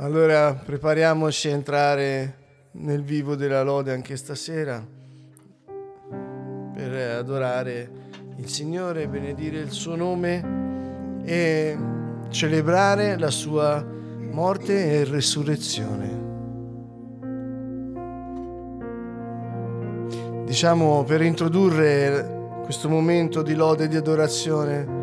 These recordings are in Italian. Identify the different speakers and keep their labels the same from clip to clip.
Speaker 1: Allora prepariamoci a entrare nel vivo della lode anche stasera per adorare il Signore, benedire il suo nome e celebrare la sua morte e resurrezione. Diciamo per introdurre questo momento di lode e di adorazione,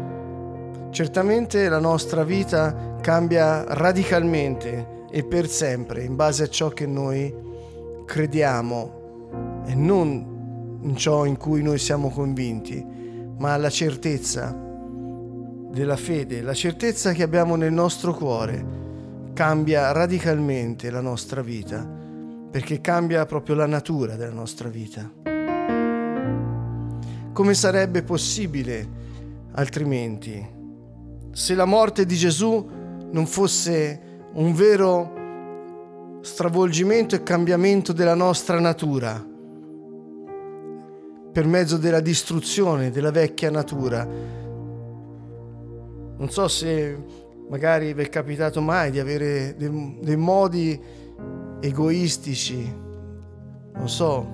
Speaker 1: certamente la nostra vita cambia radicalmente e per sempre in base a ciò che noi crediamo e non in ciò in cui noi siamo convinti, ma alla certezza della fede, la certezza che abbiamo nel nostro cuore cambia radicalmente la nostra vita, perché cambia proprio la natura della nostra vita. Come sarebbe possibile altrimenti? Se la morte di Gesù non fosse un vero stravolgimento e cambiamento della nostra natura per mezzo della distruzione della vecchia natura. Non so se magari vi è capitato mai di avere dei, dei modi egoistici, non so,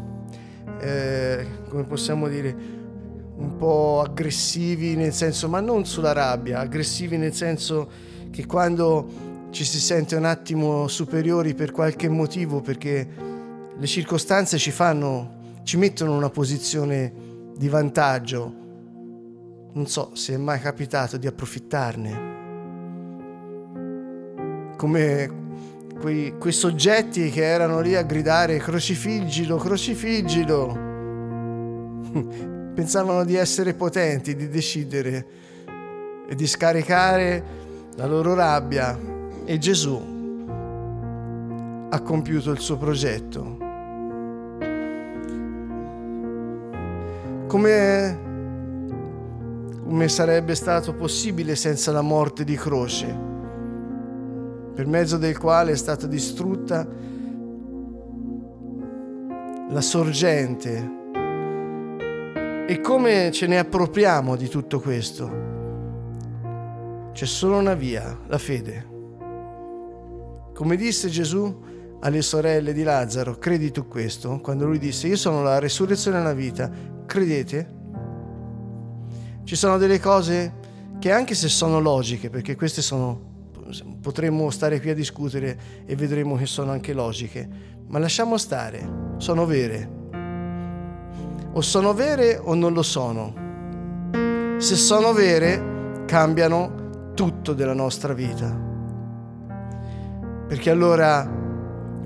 Speaker 1: eh, come possiamo dire, un po' aggressivi nel senso, ma non sulla rabbia, aggressivi nel senso che quando ci si sente un attimo superiori per qualche motivo, perché le circostanze ci fanno, ci mettono in una posizione di vantaggio, non so se è mai capitato di approfittarne. Come quei, quei soggetti che erano lì a gridare crocifiggilo, crocifiggilo. Pensavano di essere potenti, di decidere e di scaricare la loro rabbia e Gesù ha compiuto il suo progetto. Come, come sarebbe stato possibile senza la morte di croce, per mezzo del quale è stata distrutta la sorgente. E come ce ne appropriamo di tutto questo? C'è solo una via, la fede. Come disse Gesù alle sorelle di Lazzaro, credi tu questo? Quando lui disse, io sono la resurrezione e la vita, credete? Ci sono delle cose che anche se sono logiche, perché queste sono, potremmo stare qui a discutere e vedremo che sono anche logiche, ma lasciamo stare, sono vere. O sono vere o non lo sono. Se sono vere, cambiano tutto della nostra vita. Perché allora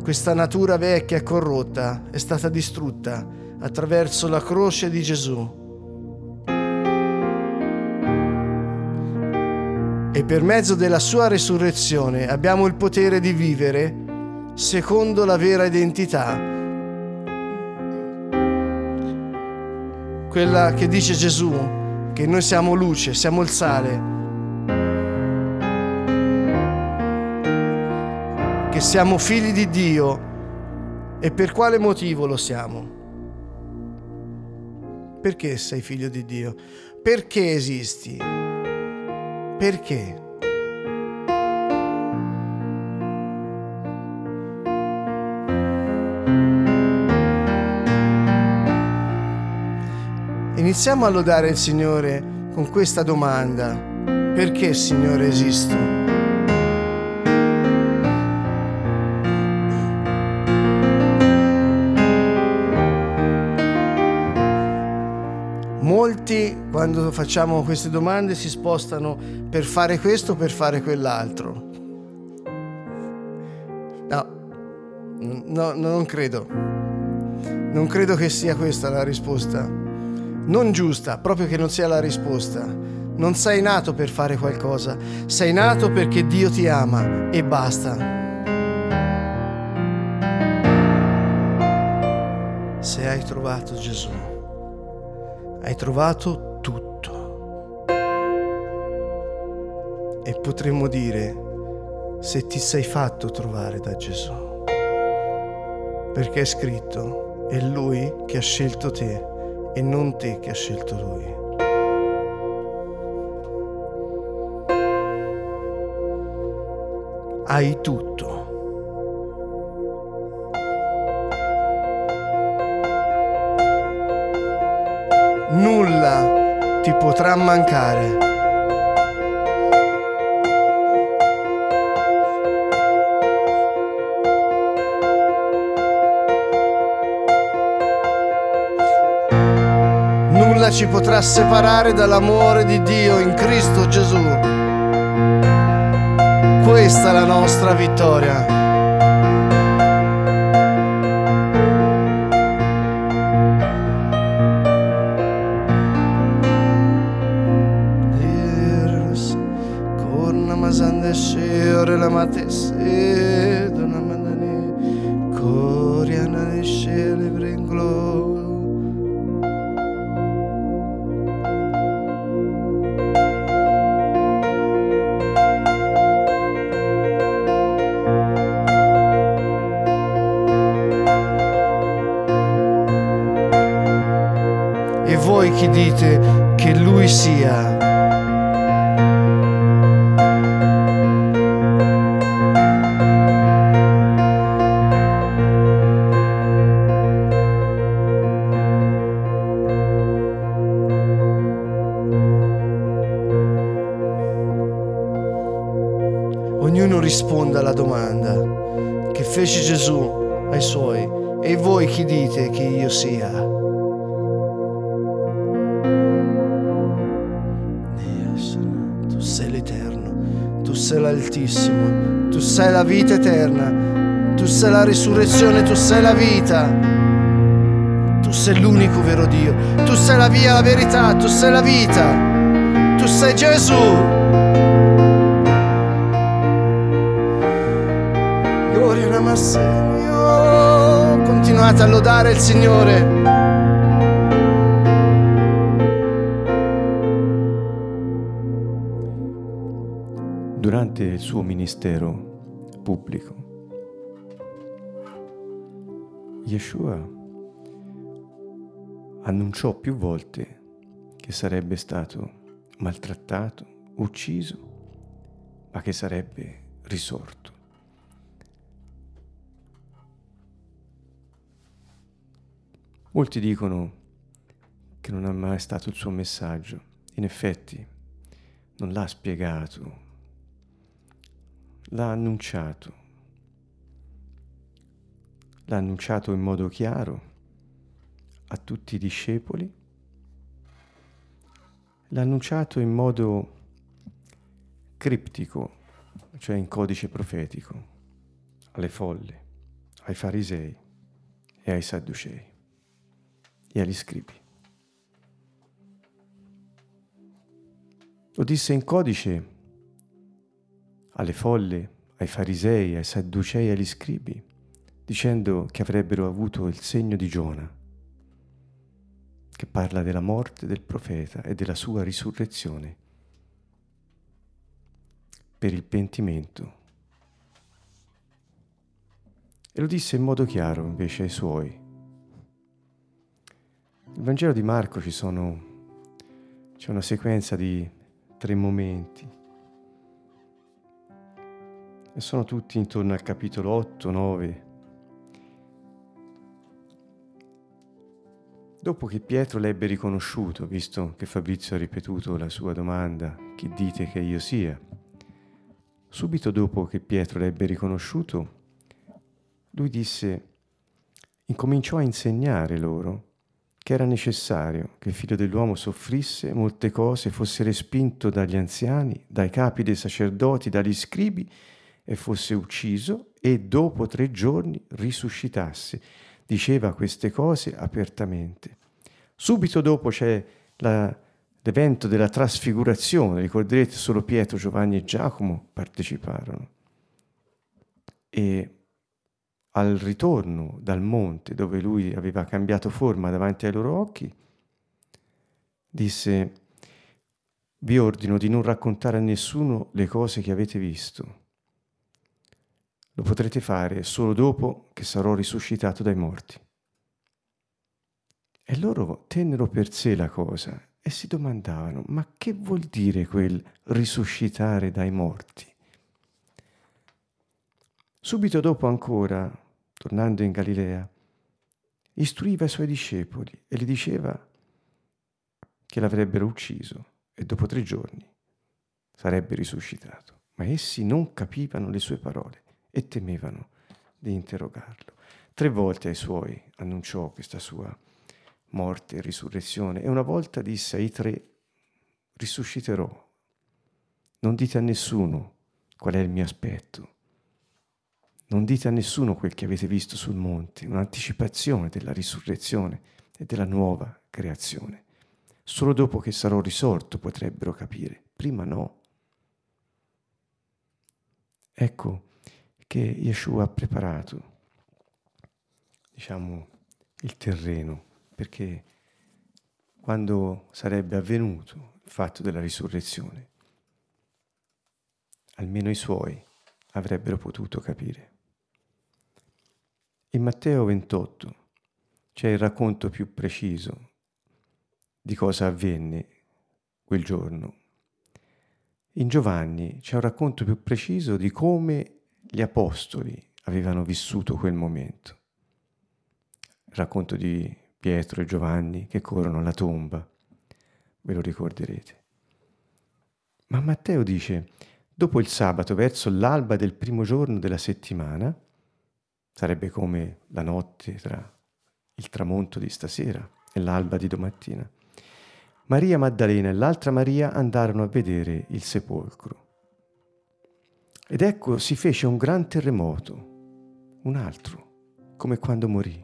Speaker 1: questa natura vecchia e corrotta è stata distrutta attraverso la croce di Gesù. E per mezzo della sua resurrezione abbiamo il potere di vivere secondo la vera identità. Quella che dice Gesù, che noi siamo luce, siamo il sale, che siamo figli di Dio e per quale motivo lo siamo? Perché sei figlio di Dio? Perché esisti? Perché? Iniziamo a lodare il Signore con questa domanda. Perché Signore esisto? Molti quando facciamo queste domande si spostano per fare questo o per fare quell'altro. No, no, non credo. Non credo che sia questa la risposta. Non giusta, proprio che non sia la risposta. Non sei nato per fare qualcosa, sei nato perché Dio ti ama e basta. Se hai trovato Gesù hai trovato tutto. E potremmo dire se ti sei fatto trovare da Gesù. Perché è scritto, è Lui che ha scelto te e non te che ha scelto lui. Hai tutto. Nulla ti potrà mancare. Nulla ci potrà separare dall'amore di Dio in Cristo Gesù. Questa è la nostra vittoria. Chi dite che lui sia risponda alla domanda che fece Gesù ai suoi. E voi chi dite che io sia? Sei l'Altissimo, tu sei la vita eterna, tu sei la risurrezione, tu sei la vita. Tu sei l'unico vero Dio, tu sei la via, la verità, tu sei la vita, tu sei Gesù. Signore. Continuate a lodare il Signore.
Speaker 2: Durante il suo ministero pubblico, Yeshua annunciò più volte che sarebbe stato maltrattato, ucciso, ma che sarebbe risorto. Molti dicono che non è mai stato il suo messaggio. In effetti, non l'ha spiegato, l'ha annunciato. L'ha annunciato in modo chiaro a tutti i discepoli. L'ha annunciato in modo criptico, cioè in codice profetico, alle folle, ai farisei e ai sadducei e agli scribi. Lo disse in codice alle folle, ai farisei, ai sadducei e agli scribi, dicendo che avrebbero avuto il segno di Giona, che parla della morte del profeta e della sua risurrezione per il pentimento. E lo disse in modo chiaro invece ai suoi, nel Vangelo di Marco ci sono, c'è una sequenza di tre momenti e sono tutti intorno al capitolo 8, 9. Dopo che Pietro l'ebbe riconosciuto, visto che Fabrizio ha ripetuto la sua domanda, chi dite che io sia? Subito dopo che Pietro l'ebbe riconosciuto, lui disse, incominciò a insegnare loro che era necessario che il figlio dell'uomo soffrisse molte cose, fosse respinto dagli anziani, dai capi dei sacerdoti, dagli scribi e fosse ucciso e dopo tre giorni risuscitasse. Diceva queste cose apertamente. Subito dopo c'è la, l'evento della trasfigurazione, ricorderete solo Pietro, Giovanni e Giacomo parteciparono. E al ritorno dal monte dove lui aveva cambiato forma davanti ai loro occhi, disse, vi ordino di non raccontare a nessuno le cose che avete visto. Lo potrete fare solo dopo che sarò risuscitato dai morti. E loro tennero per sé la cosa e si domandavano, ma che vuol dire quel risuscitare dai morti? Subito dopo ancora tornando in Galilea, istruiva i suoi discepoli e gli diceva, che l'avrebbero ucciso e dopo tre giorni sarebbe risuscitato. Ma essi non capivano le sue parole e temevano di interrogarlo. Tre volte ai suoi annunciò questa sua morte e risurrezione e una volta disse ai tre, risusciterò. Non dite a nessuno qual è il mio aspetto. Non dite a nessuno quel che avete visto sul monte, un'anticipazione della risurrezione e della nuova creazione. Solo dopo che sarò risorto potrebbero capire, prima no. Ecco che Yeshua ha preparato, diciamo, il terreno perché quando sarebbe avvenuto il fatto della risurrezione, almeno i suoi avrebbero potuto capire. In Matteo 28 c'è il racconto più preciso di cosa avvenne quel giorno. In Giovanni c'è un racconto più preciso di come gli apostoli avevano vissuto quel momento. Il racconto di Pietro e Giovanni che corrono alla tomba, ve lo ricorderete. Ma Matteo dice, dopo il sabato, verso l'alba del primo giorno della settimana, sarebbe come la notte tra il tramonto di stasera e l'alba di domattina, Maria Maddalena e l'altra Maria andarono a vedere il sepolcro. Ed ecco si fece un gran terremoto, un altro, come quando morì.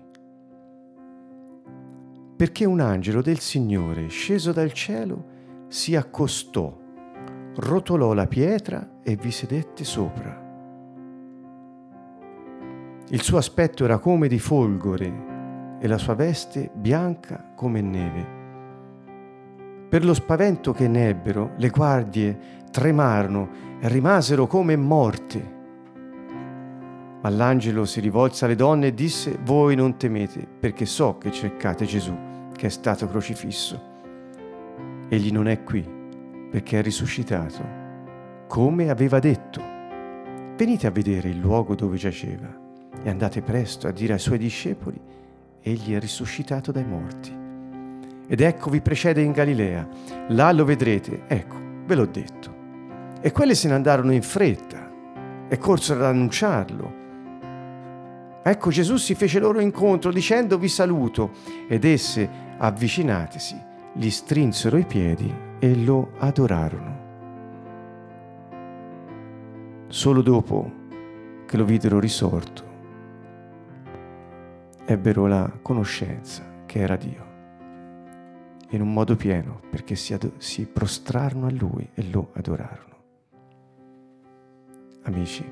Speaker 2: Perché un angelo del Signore, sceso dal cielo, si accostò, rotolò la pietra e vi sedette sopra. Il suo aspetto era come di folgore e la sua veste bianca come neve. Per lo spavento che ne ebbero, le guardie tremarono e rimasero come morte. Ma l'angelo si rivolse alle donne e disse, voi non temete, perché so che cercate Gesù, che è stato crocifisso. Egli non è qui, perché è risuscitato, come aveva detto. Venite a vedere il luogo dove giaceva e andate presto a dire ai suoi discepoli, egli è risuscitato dai morti ed ecco vi precede in Galilea. Là lo vedrete, ecco, ve l'ho detto. E quelle se ne andarono in fretta e corsero ad annunciarlo. Ecco Gesù si fece loro incontro dicendo vi saluto ed esse, avvicinatesi, gli strinsero i piedi e lo adorarono. Solo dopo che lo videro risorto, ebbero la conoscenza che era Dio in un modo pieno perché si, ad- si prostrarono a Lui e lo adorarono. Amici,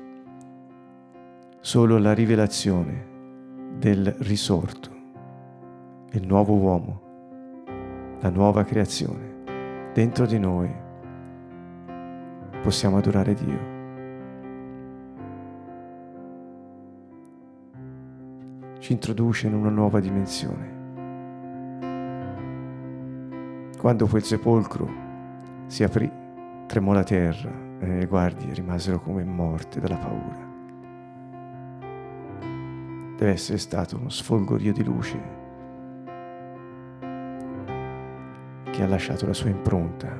Speaker 2: solo la rivelazione del risorto, il nuovo uomo, la nuova creazione dentro di noi, possiamo adorare Dio. Ci introduce in una nuova dimensione. Quando quel sepolcro si aprì, tremò la terra le guardie rimasero come morte dalla paura. Deve essere stato uno sfolgorio di luce che ha lasciato la sua impronta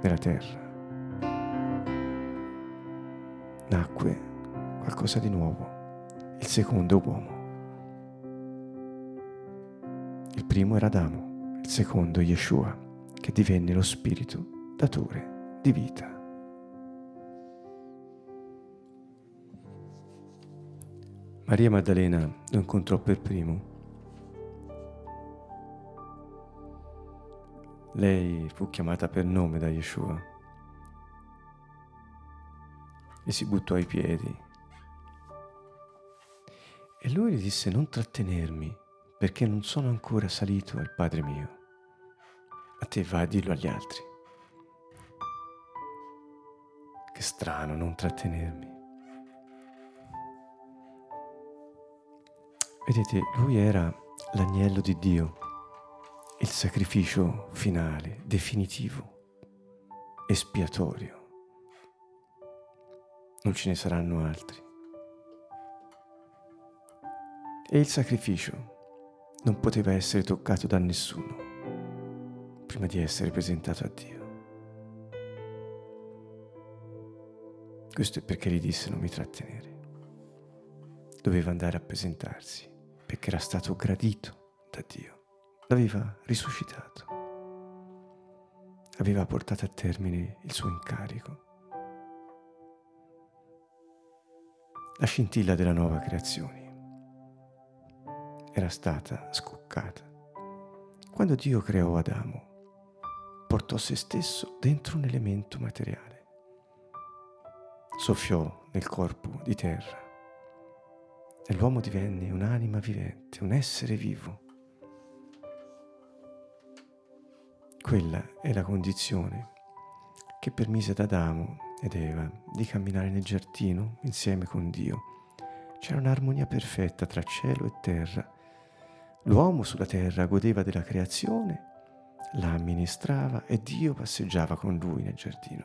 Speaker 2: nella terra. Nacque qualcosa di nuovo, il secondo uomo. Il primo era Adamo secondo Yeshua, che divenne lo spirito datore di vita. Maria Maddalena lo incontrò per primo. Lei fu chiamata per nome da Yeshua e si buttò ai piedi. E lui le disse non trattenermi perché non sono ancora salito al Padre mio a te va a dirlo agli altri. Che strano non trattenermi. Vedete, lui era l'agnello di Dio, il sacrificio finale, definitivo, espiatorio. Non ce ne saranno altri. E il sacrificio non poteva essere toccato da nessuno prima di essere presentato a Dio. Questo è perché gli disse non mi trattenere. Doveva andare a presentarsi perché era stato gradito da Dio. L'aveva risuscitato. Aveva portato a termine il suo incarico. La scintilla della nuova creazione era stata scoccata. Quando Dio creò Adamo, portò se stesso dentro un elemento materiale. Soffiò nel corpo di terra e l'uomo divenne un'anima vivente, un essere vivo. Quella è la condizione che permise ad Adamo ed Eva di camminare nel giardino insieme con Dio. C'era un'armonia perfetta tra cielo e terra L'uomo sulla terra godeva della creazione, la amministrava e Dio passeggiava con lui nel giardino.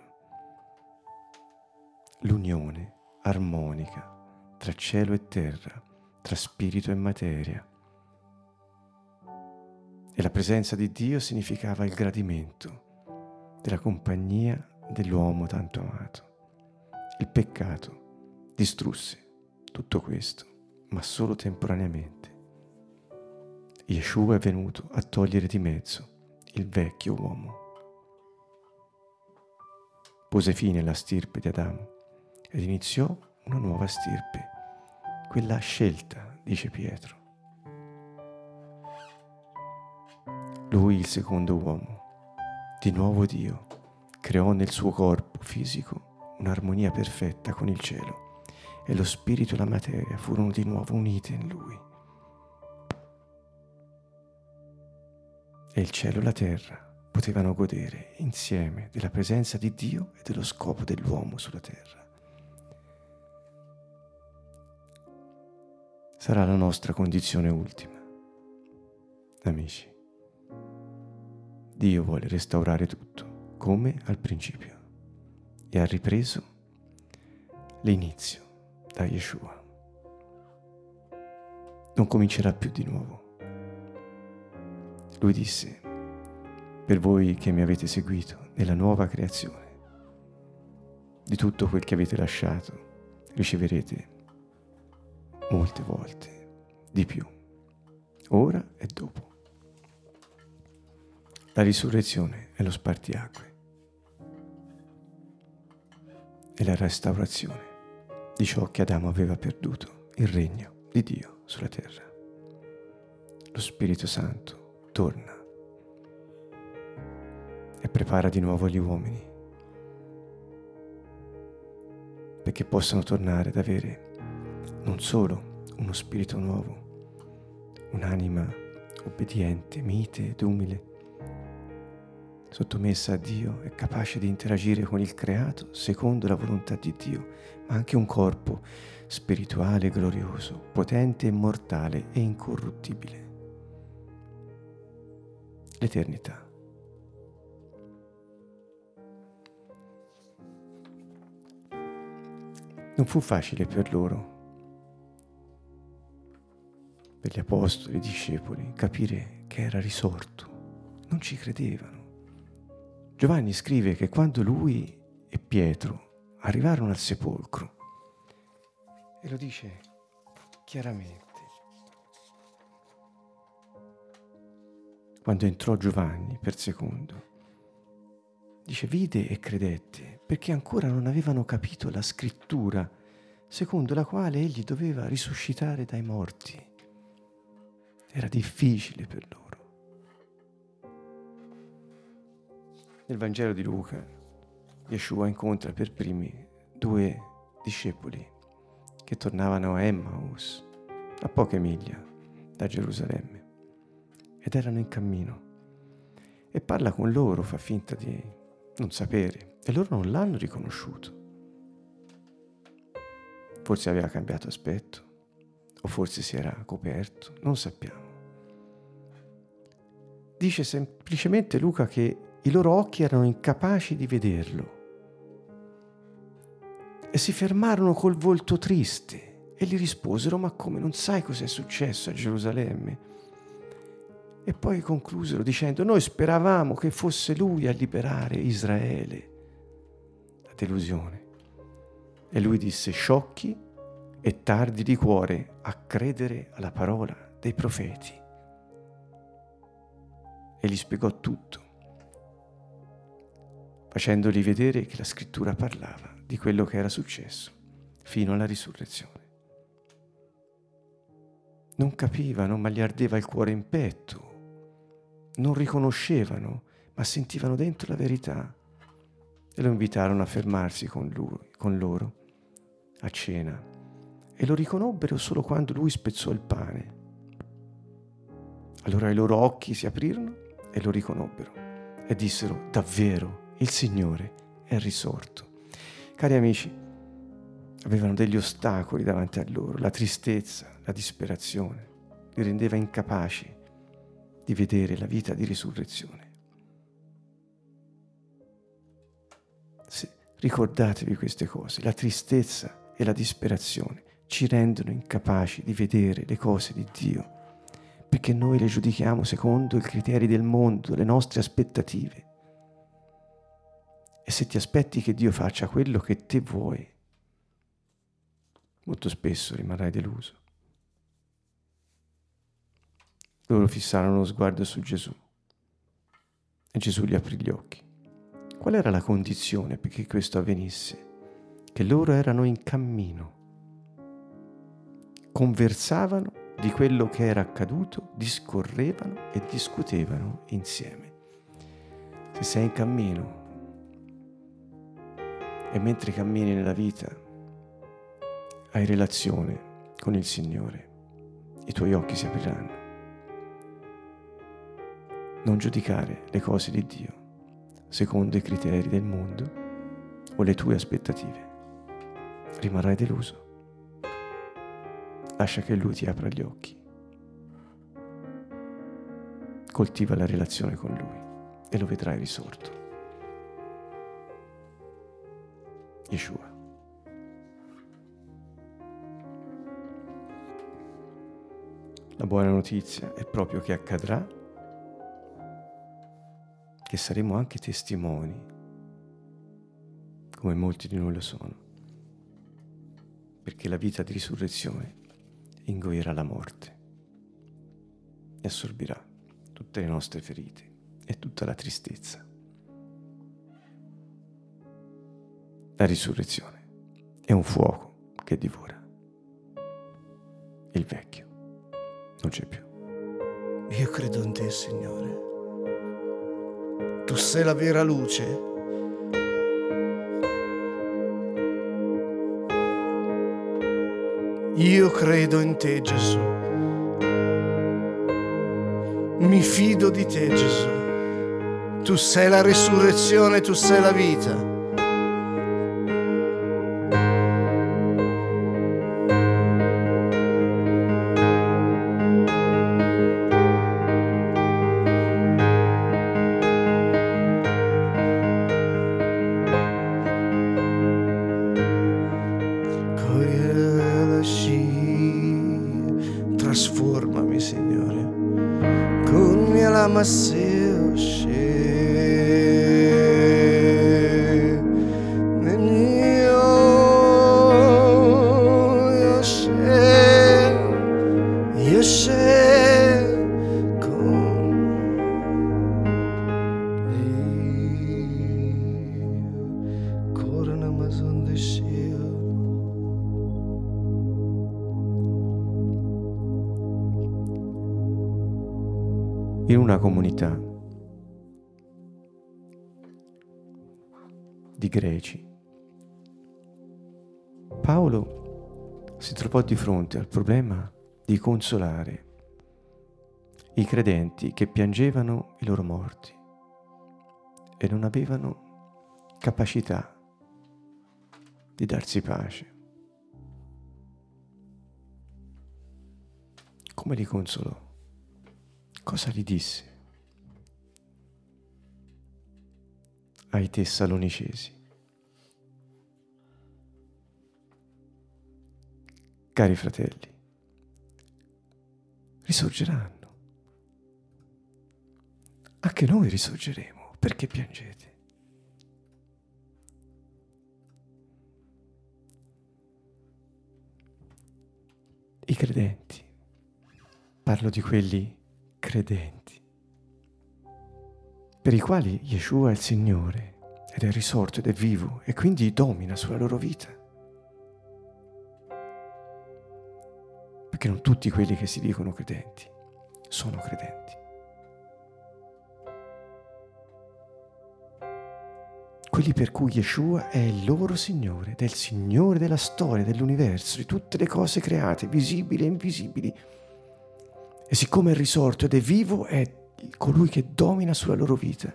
Speaker 2: L'unione armonica tra cielo e terra, tra spirito e materia. E la presenza di Dio significava il gradimento della compagnia dell'uomo tanto amato. Il peccato distrusse tutto questo, ma solo temporaneamente. Yeshua è venuto a togliere di mezzo il vecchio uomo. Pose fine alla stirpe di Adamo ed iniziò una nuova stirpe, quella scelta, dice Pietro. Lui, il secondo uomo, di nuovo Dio, creò nel suo corpo fisico un'armonia perfetta con il cielo e lo spirito e la materia furono di nuovo unite in lui. e il cielo e la terra potevano godere insieme della presenza di Dio e dello scopo dell'uomo sulla terra. Sarà la nostra condizione ultima. Amici, Dio vuole restaurare tutto come al principio e ha ripreso l'inizio da Yeshua. Non comincerà più di nuovo lui disse, per voi che mi avete seguito nella nuova creazione, di tutto quel che avete lasciato riceverete molte volte di più, ora e dopo. La risurrezione è lo spartiacque e la restaurazione di ciò che Adamo aveva perduto, il regno di Dio sulla terra. Lo Spirito Santo torna e prepara di nuovo gli uomini perché possano tornare ad avere non solo uno spirito nuovo, un'anima obbediente, mite ed umile, sottomessa a Dio e capace di interagire con il creato secondo la volontà di Dio, ma anche un corpo spirituale glorioso, potente e mortale e incorruttibile l'eternità. Non fu facile per loro, per gli apostoli, i discepoli, capire che era risorto. Non ci credevano. Giovanni scrive che quando lui e Pietro arrivarono al sepolcro, e lo dice chiaramente, quando entrò Giovanni per secondo. Dice, vide e credette, perché ancora non avevano capito la scrittura, secondo la quale egli doveva risuscitare dai morti. Era difficile per loro. Nel Vangelo di Luca, Yeshua incontra per primi due discepoli che tornavano a Emmaus, a poche miglia da Gerusalemme ed erano in cammino. E parla con loro, fa finta di non sapere, e loro non l'hanno riconosciuto. Forse aveva cambiato aspetto, o forse si era coperto, non sappiamo. Dice semplicemente Luca che i loro occhi erano incapaci di vederlo e si fermarono col volto triste e gli risposero ma come non sai cos'è successo a Gerusalemme? E poi conclusero dicendo, noi speravamo che fosse lui a liberare Israele. La delusione. E lui disse, sciocchi e tardi di cuore a credere alla parola dei profeti. E gli spiegò tutto, facendogli vedere che la scrittura parlava di quello che era successo fino alla risurrezione. Non capivano, ma gli ardeva il cuore in petto non riconoscevano, ma sentivano dentro la verità e lo invitarono a fermarsi con, lui, con loro a cena e lo riconobbero solo quando lui spezzò il pane. Allora i loro occhi si aprirono e lo riconobbero e dissero davvero il Signore è risorto. Cari amici, avevano degli ostacoli davanti a loro, la tristezza, la disperazione, li rendeva incapaci di vedere la vita di risurrezione. Sì, ricordatevi queste cose, la tristezza e la disperazione ci rendono incapaci di vedere le cose di Dio, perché noi le giudichiamo secondo i criteri del mondo, le nostre aspettative. E se ti aspetti che Dio faccia quello che te vuoi, molto spesso rimarrai deluso. Loro fissarono lo sguardo su Gesù e Gesù gli aprì gli occhi. Qual era la condizione perché questo avvenisse? Che loro erano in cammino, conversavano di quello che era accaduto, discorrevano e discutevano insieme. Se sei in cammino e mentre cammini nella vita hai relazione con il Signore, i tuoi occhi si apriranno non giudicare le cose di Dio secondo i criteri del mondo o le tue aspettative. Rimarrai deluso. Lascia che Lui ti apra gli occhi. Coltiva la relazione con Lui e lo vedrai risorto. Yeshua. La buona notizia è proprio che accadrà che saremo anche testimoni, come molti di noi lo sono, perché la vita di risurrezione ingoierà la morte e assorbirà tutte le nostre ferite e tutta la tristezza. La risurrezione è un fuoco che divora. Il vecchio non c'è più.
Speaker 1: Io credo in te, Signore tu sei la vera luce. Io credo in te, Gesù. Mi fido di te, Gesù. Tu sei la risurrezione, tu sei la vita.
Speaker 2: Comunità di greci. Paolo si trovò di fronte al problema di consolare i credenti che piangevano i loro morti e non avevano capacità di darsi pace. Come li consolò? Cosa gli disse? Ai Tessalonicesi. Cari fratelli, risorgeranno. anche noi risorgeremo. Perché piangete? I credenti, parlo di quelli credenti, per i quali Yeshua è il Signore ed è risorto ed è vivo e quindi domina sulla loro vita. Perché non tutti quelli che si dicono credenti sono credenti. quelli per cui Yeshua è il loro Signore, ed è il Signore della storia, dell'universo, di tutte le cose create, visibili e invisibili. E siccome è risorto ed è vivo, è colui che domina sulla loro vita.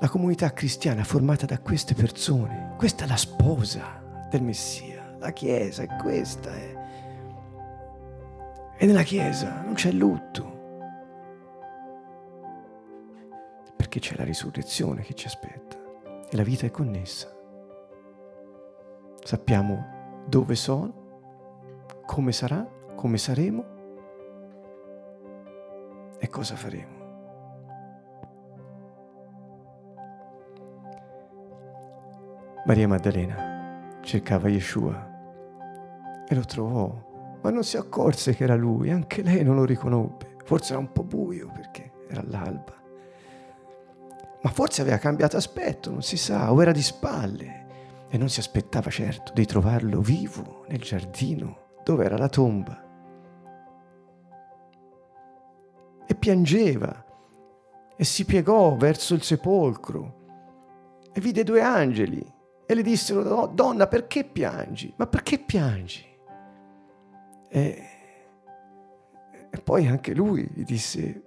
Speaker 2: La comunità cristiana è formata da queste persone. Questa è la sposa del Messia. La Chiesa è questa. È. E nella Chiesa non c'è lutto, perché c'è la risurrezione che ci aspetta e la vita è connessa. Sappiamo dove sono, come sarà, come saremo e cosa faremo. Maria Maddalena cercava Yeshua e lo trovò, ma non si accorse che era lui, anche lei non lo riconobbe. Forse era un po' buio perché era l'alba ma forse aveva cambiato aspetto, non si sa, o era di spalle e non si aspettava certo di trovarlo vivo nel giardino dove era la tomba. Piangeva e si piegò verso il sepolcro e vide due angeli e le dissero, donna, perché piangi? Ma perché piangi? E, e poi anche lui gli disse,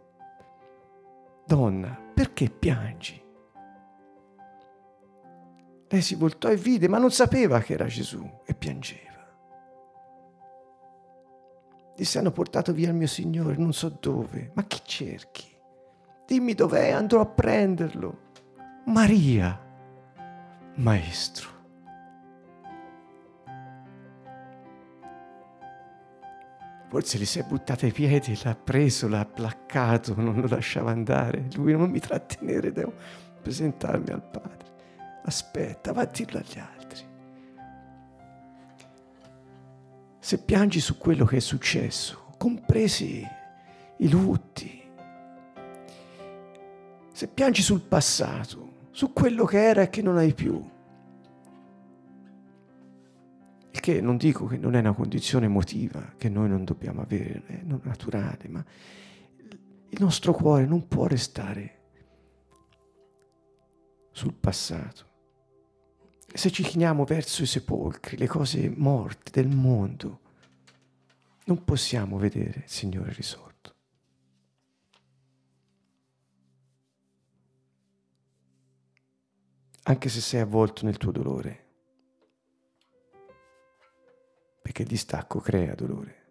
Speaker 2: Donna, perché piangi? Lei si voltò e vide, ma non sapeva che era Gesù e piangeva. Disse, hanno portato via il mio Signore, non so dove. Ma chi cerchi? Dimmi dov'è, andrò a prenderlo. Maria, Maestro. Forse gli si è buttato ai piedi, l'ha preso, l'ha placcato, non lo lasciava andare. Lui non mi trattenere, devo presentarmi al Padre. Aspetta, va a dirlo agli altri. Se piangi su quello che è successo, compresi i lutti, se piangi sul passato, su quello che era e che non hai più, il che non dico che non è una condizione emotiva che noi non dobbiamo avere, è non naturale, ma il nostro cuore non può restare sul passato. Se ci chiniamo verso i sepolcri, le cose morte del mondo, non possiamo vedere il Signore risorto. Anche se sei avvolto nel tuo dolore, perché il distacco crea dolore.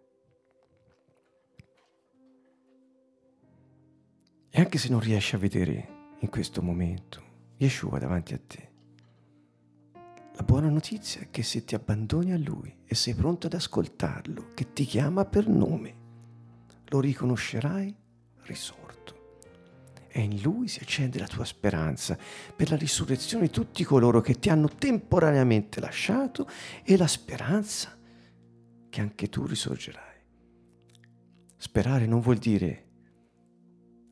Speaker 2: E anche se non riesci a vedere in questo momento Yeshua davanti a te, la buona notizia è che se ti abbandoni a Lui e sei pronto ad ascoltarlo, che ti chiama per nome, lo riconoscerai risorto. E in Lui si accende la tua speranza per la risurrezione di tutti coloro che ti hanno temporaneamente lasciato e la speranza che anche tu risorgerai. Sperare non vuol dire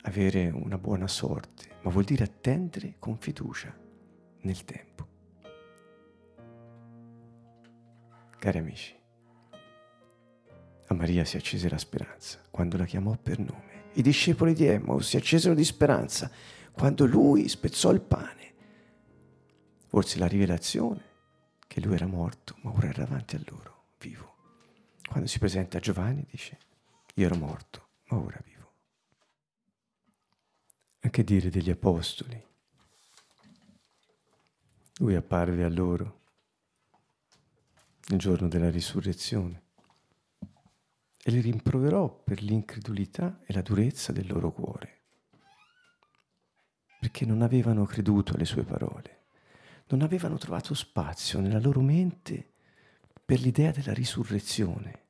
Speaker 2: avere una buona sorte, ma vuol dire attendere con fiducia nel tempo. Cari amici, a Maria si accese la speranza quando la chiamò per nome. I discepoli di Emmaus si accesero di speranza quando lui spezzò il pane. Forse la rivelazione che lui era morto, ma ora era davanti a loro, vivo. Quando si presenta a Giovanni dice, io ero morto, ma ora vivo. E che dire degli apostoli? Lui apparve a loro il giorno della risurrezione. E li rimproverò per l'incredulità e la durezza del loro cuore, perché non avevano creduto alle sue parole, non avevano trovato spazio nella loro mente per l'idea della risurrezione,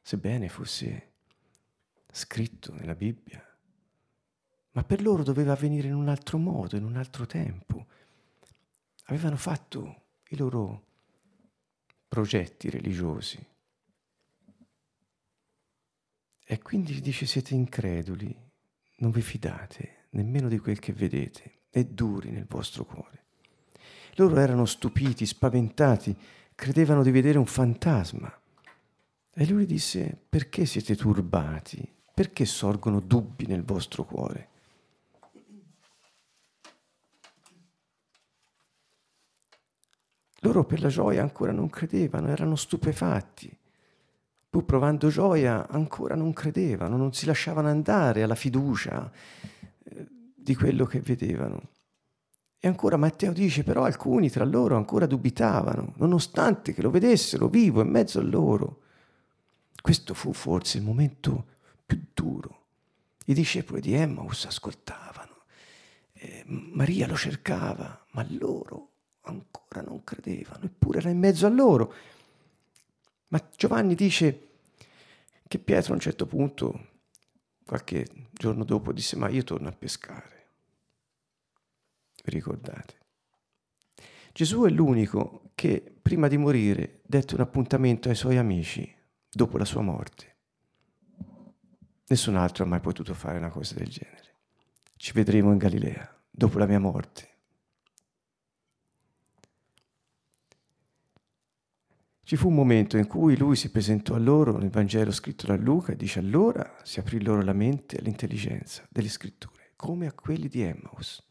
Speaker 2: sebbene fosse scritto nella Bibbia, ma per loro doveva avvenire in un altro modo, in un altro tempo. Avevano fatto i loro progetti religiosi. E quindi dice siete increduli, non vi fidate nemmeno di quel che vedete, è duri nel vostro cuore. Loro erano stupiti, spaventati, credevano di vedere un fantasma. E lui disse, perché siete turbati? Perché sorgono dubbi nel vostro cuore? Loro per la gioia ancora non credevano, erano stupefatti. Pur provando gioia ancora non credevano, non si lasciavano andare alla fiducia eh, di quello che vedevano. E ancora Matteo dice, però alcuni tra loro ancora dubitavano, nonostante che lo vedessero vivo in mezzo a loro. Questo fu forse il momento più duro. I discepoli di Emmaus ascoltavano, eh, Maria lo cercava, ma loro ancora non credevano, eppure era in mezzo a loro. Ma Giovanni dice che Pietro a un certo punto, qualche giorno dopo, disse, ma io torno a pescare vi ricordate? Gesù è l'unico che prima di morire dette un appuntamento ai suoi amici dopo la sua morte. Nessun altro ha mai potuto fare una cosa del genere. Ci vedremo in Galilea dopo la mia morte. Ci fu un momento in cui lui si presentò a loro nel Vangelo scritto da Luca e dice allora si aprì loro la mente e l'intelligenza delle scritture, come a quelli di Emmaus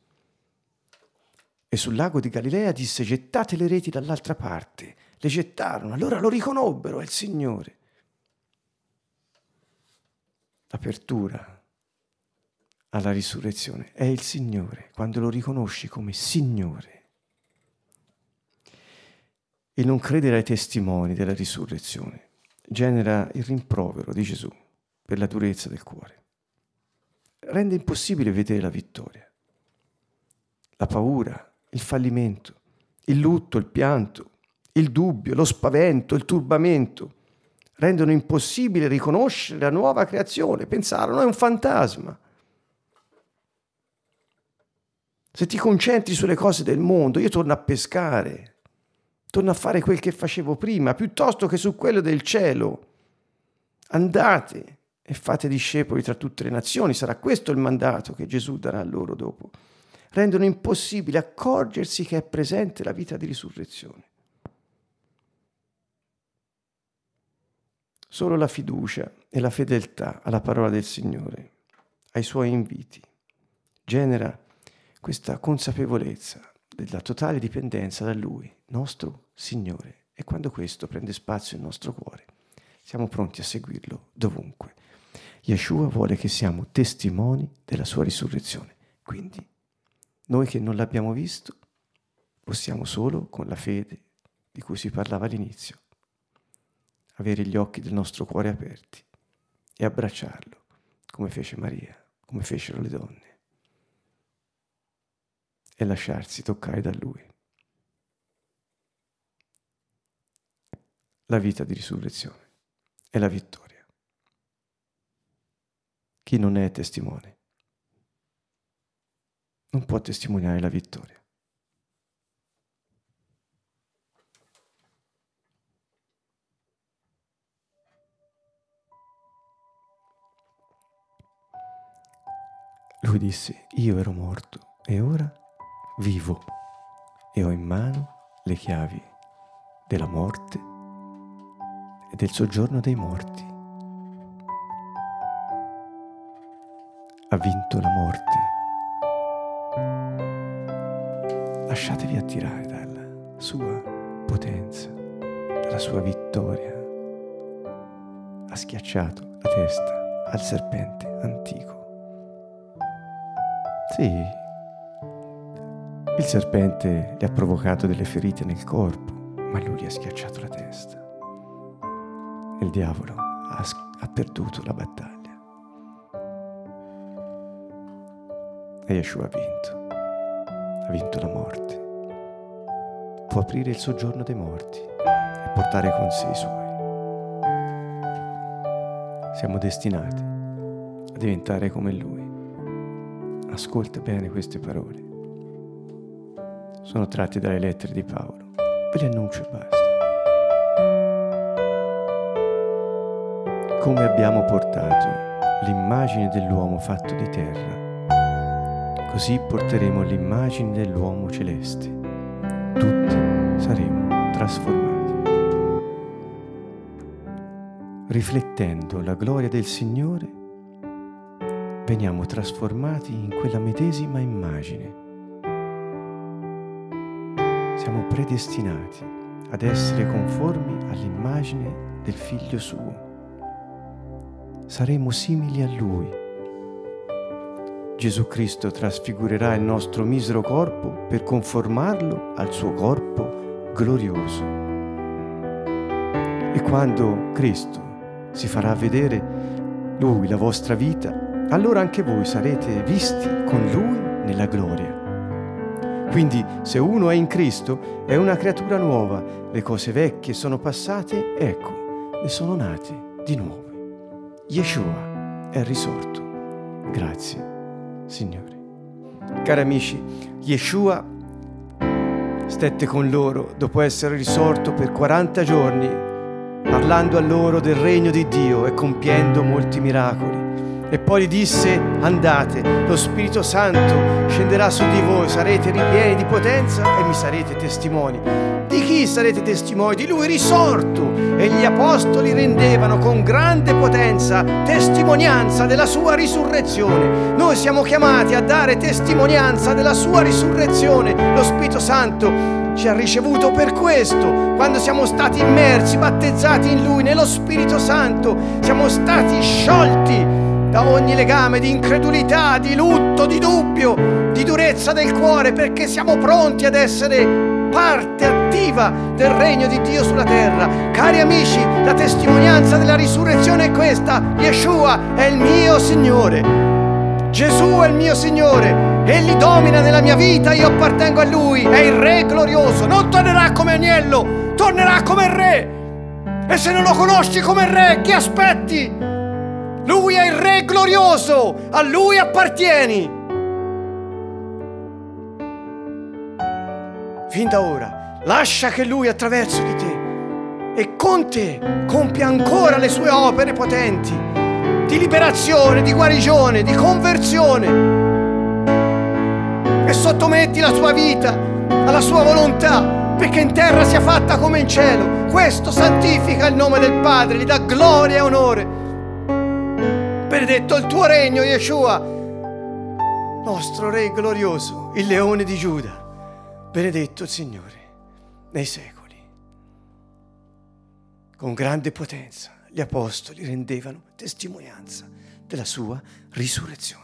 Speaker 2: e sul lago di Galilea disse gettate le reti dall'altra parte. Le gettarono, allora lo riconobbero, è il Signore. L'apertura alla risurrezione è il Signore, quando lo riconosci come Signore. Il non credere ai testimoni della risurrezione genera il rimprovero di Gesù per la durezza del cuore. Rende impossibile vedere la vittoria. La paura, il fallimento, il lutto, il pianto, il dubbio, lo spavento, il turbamento rendono impossibile riconoscere la nuova creazione. Pensarono è un fantasma. Se ti concentri sulle cose del mondo, io torno a pescare, torno a fare quel che facevo prima, piuttosto che su quello del cielo. Andate e fate discepoli tra tutte le nazioni, sarà questo il mandato che Gesù darà loro dopo rendono impossibile accorgersi che è presente la vita di risurrezione. Solo la fiducia e la fedeltà alla parola del Signore, ai suoi inviti, genera questa consapevolezza della totale dipendenza da Lui, nostro Signore. E quando questo prende spazio nel nostro cuore, siamo pronti a seguirlo dovunque. Yeshua vuole che siamo testimoni della sua risurrezione. Quindi noi che non l'abbiamo visto, possiamo solo con la fede di cui si parlava all'inizio, avere gli occhi del nostro cuore aperti e abbracciarlo, come fece Maria, come fecero le donne, e lasciarsi toccare da Lui. La vita di risurrezione è la vittoria. Chi non è testimone non può testimoniare la vittoria. Lui disse, io ero morto e ora vivo e ho in mano le chiavi della morte e del soggiorno dei morti. Ha vinto la morte lasciatevi attirare dalla sua potenza, dalla sua vittoria. Ha schiacciato la testa al serpente antico. Sì, il serpente gli ha provocato delle ferite nel corpo, ma lui gli ha schiacciato la testa. Il diavolo ha, ha perduto la battaglia. E Yeshua ha vinto ha vinto la morte. Può aprire il soggiorno dei morti e portare con sé i suoi. Siamo destinati a diventare come Lui. Ascolta bene queste parole. Sono tratte dalle lettere di Paolo. Ve le annuncio e basta. Come abbiamo portato l'immagine dell'uomo fatto di terra, così porteremo l'immagine dell'uomo celeste. Tutti saremo trasformati. Riflettendo la gloria del Signore, veniamo trasformati in quella medesima immagine. Siamo predestinati ad essere conformi all'immagine del Figlio suo. Saremo simili a Lui. Gesù Cristo trasfigurerà il nostro misero corpo per conformarlo al suo corpo glorioso. E quando Cristo si farà vedere Lui la vostra vita, allora anche voi sarete visti con Lui nella gloria. Quindi se uno è in Cristo è una creatura nuova, le cose vecchie sono passate, ecco, ne sono nate di nuove. Yeshua è risorto. Grazie, Signore. Cari amici, Yeshua stette con loro dopo essere risorto per 40 giorni, parlando a loro del regno di Dio e compiendo molti miracoli. E poi gli disse, andate, lo Spirito Santo scenderà su di voi, sarete ripieni di potenza e mi sarete testimoni. Sarete testimoni? Di lui risorto. E gli apostoli rendevano con grande potenza testimonianza della sua risurrezione. Noi siamo chiamati a dare testimonianza della sua risurrezione. Lo Spirito Santo ci ha ricevuto per questo, quando siamo stati immersi, battezzati in Lui, nello Spirito Santo, siamo stati sciolti da ogni legame di incredulità, di lutto, di dubbio, di durezza del cuore, perché siamo pronti ad essere parte attiva del regno di Dio sulla terra. Cari amici, la testimonianza della risurrezione è questa. Yeshua è il mio Signore. Gesù è il mio Signore. Egli domina nella mia vita, io appartengo a Lui. È il Re glorioso. Non tornerà come agnello, tornerà come Re. E se non lo conosci come Re, che aspetti? Lui è il Re glorioso, a Lui appartieni. Fin da ora, lascia che Lui attraverso di te e con te compia ancora le sue opere potenti di liberazione, di guarigione, di conversione. E sottometti la tua vita alla sua volontà perché in terra sia fatta come in cielo. Questo santifica il nome del Padre, gli dà gloria e onore benedetto il tuo regno, Yeshua, nostro Re glorioso, il leone di Giuda, benedetto il Signore nei secoli. Con grande potenza gli apostoli rendevano testimonianza della sua risurrezione.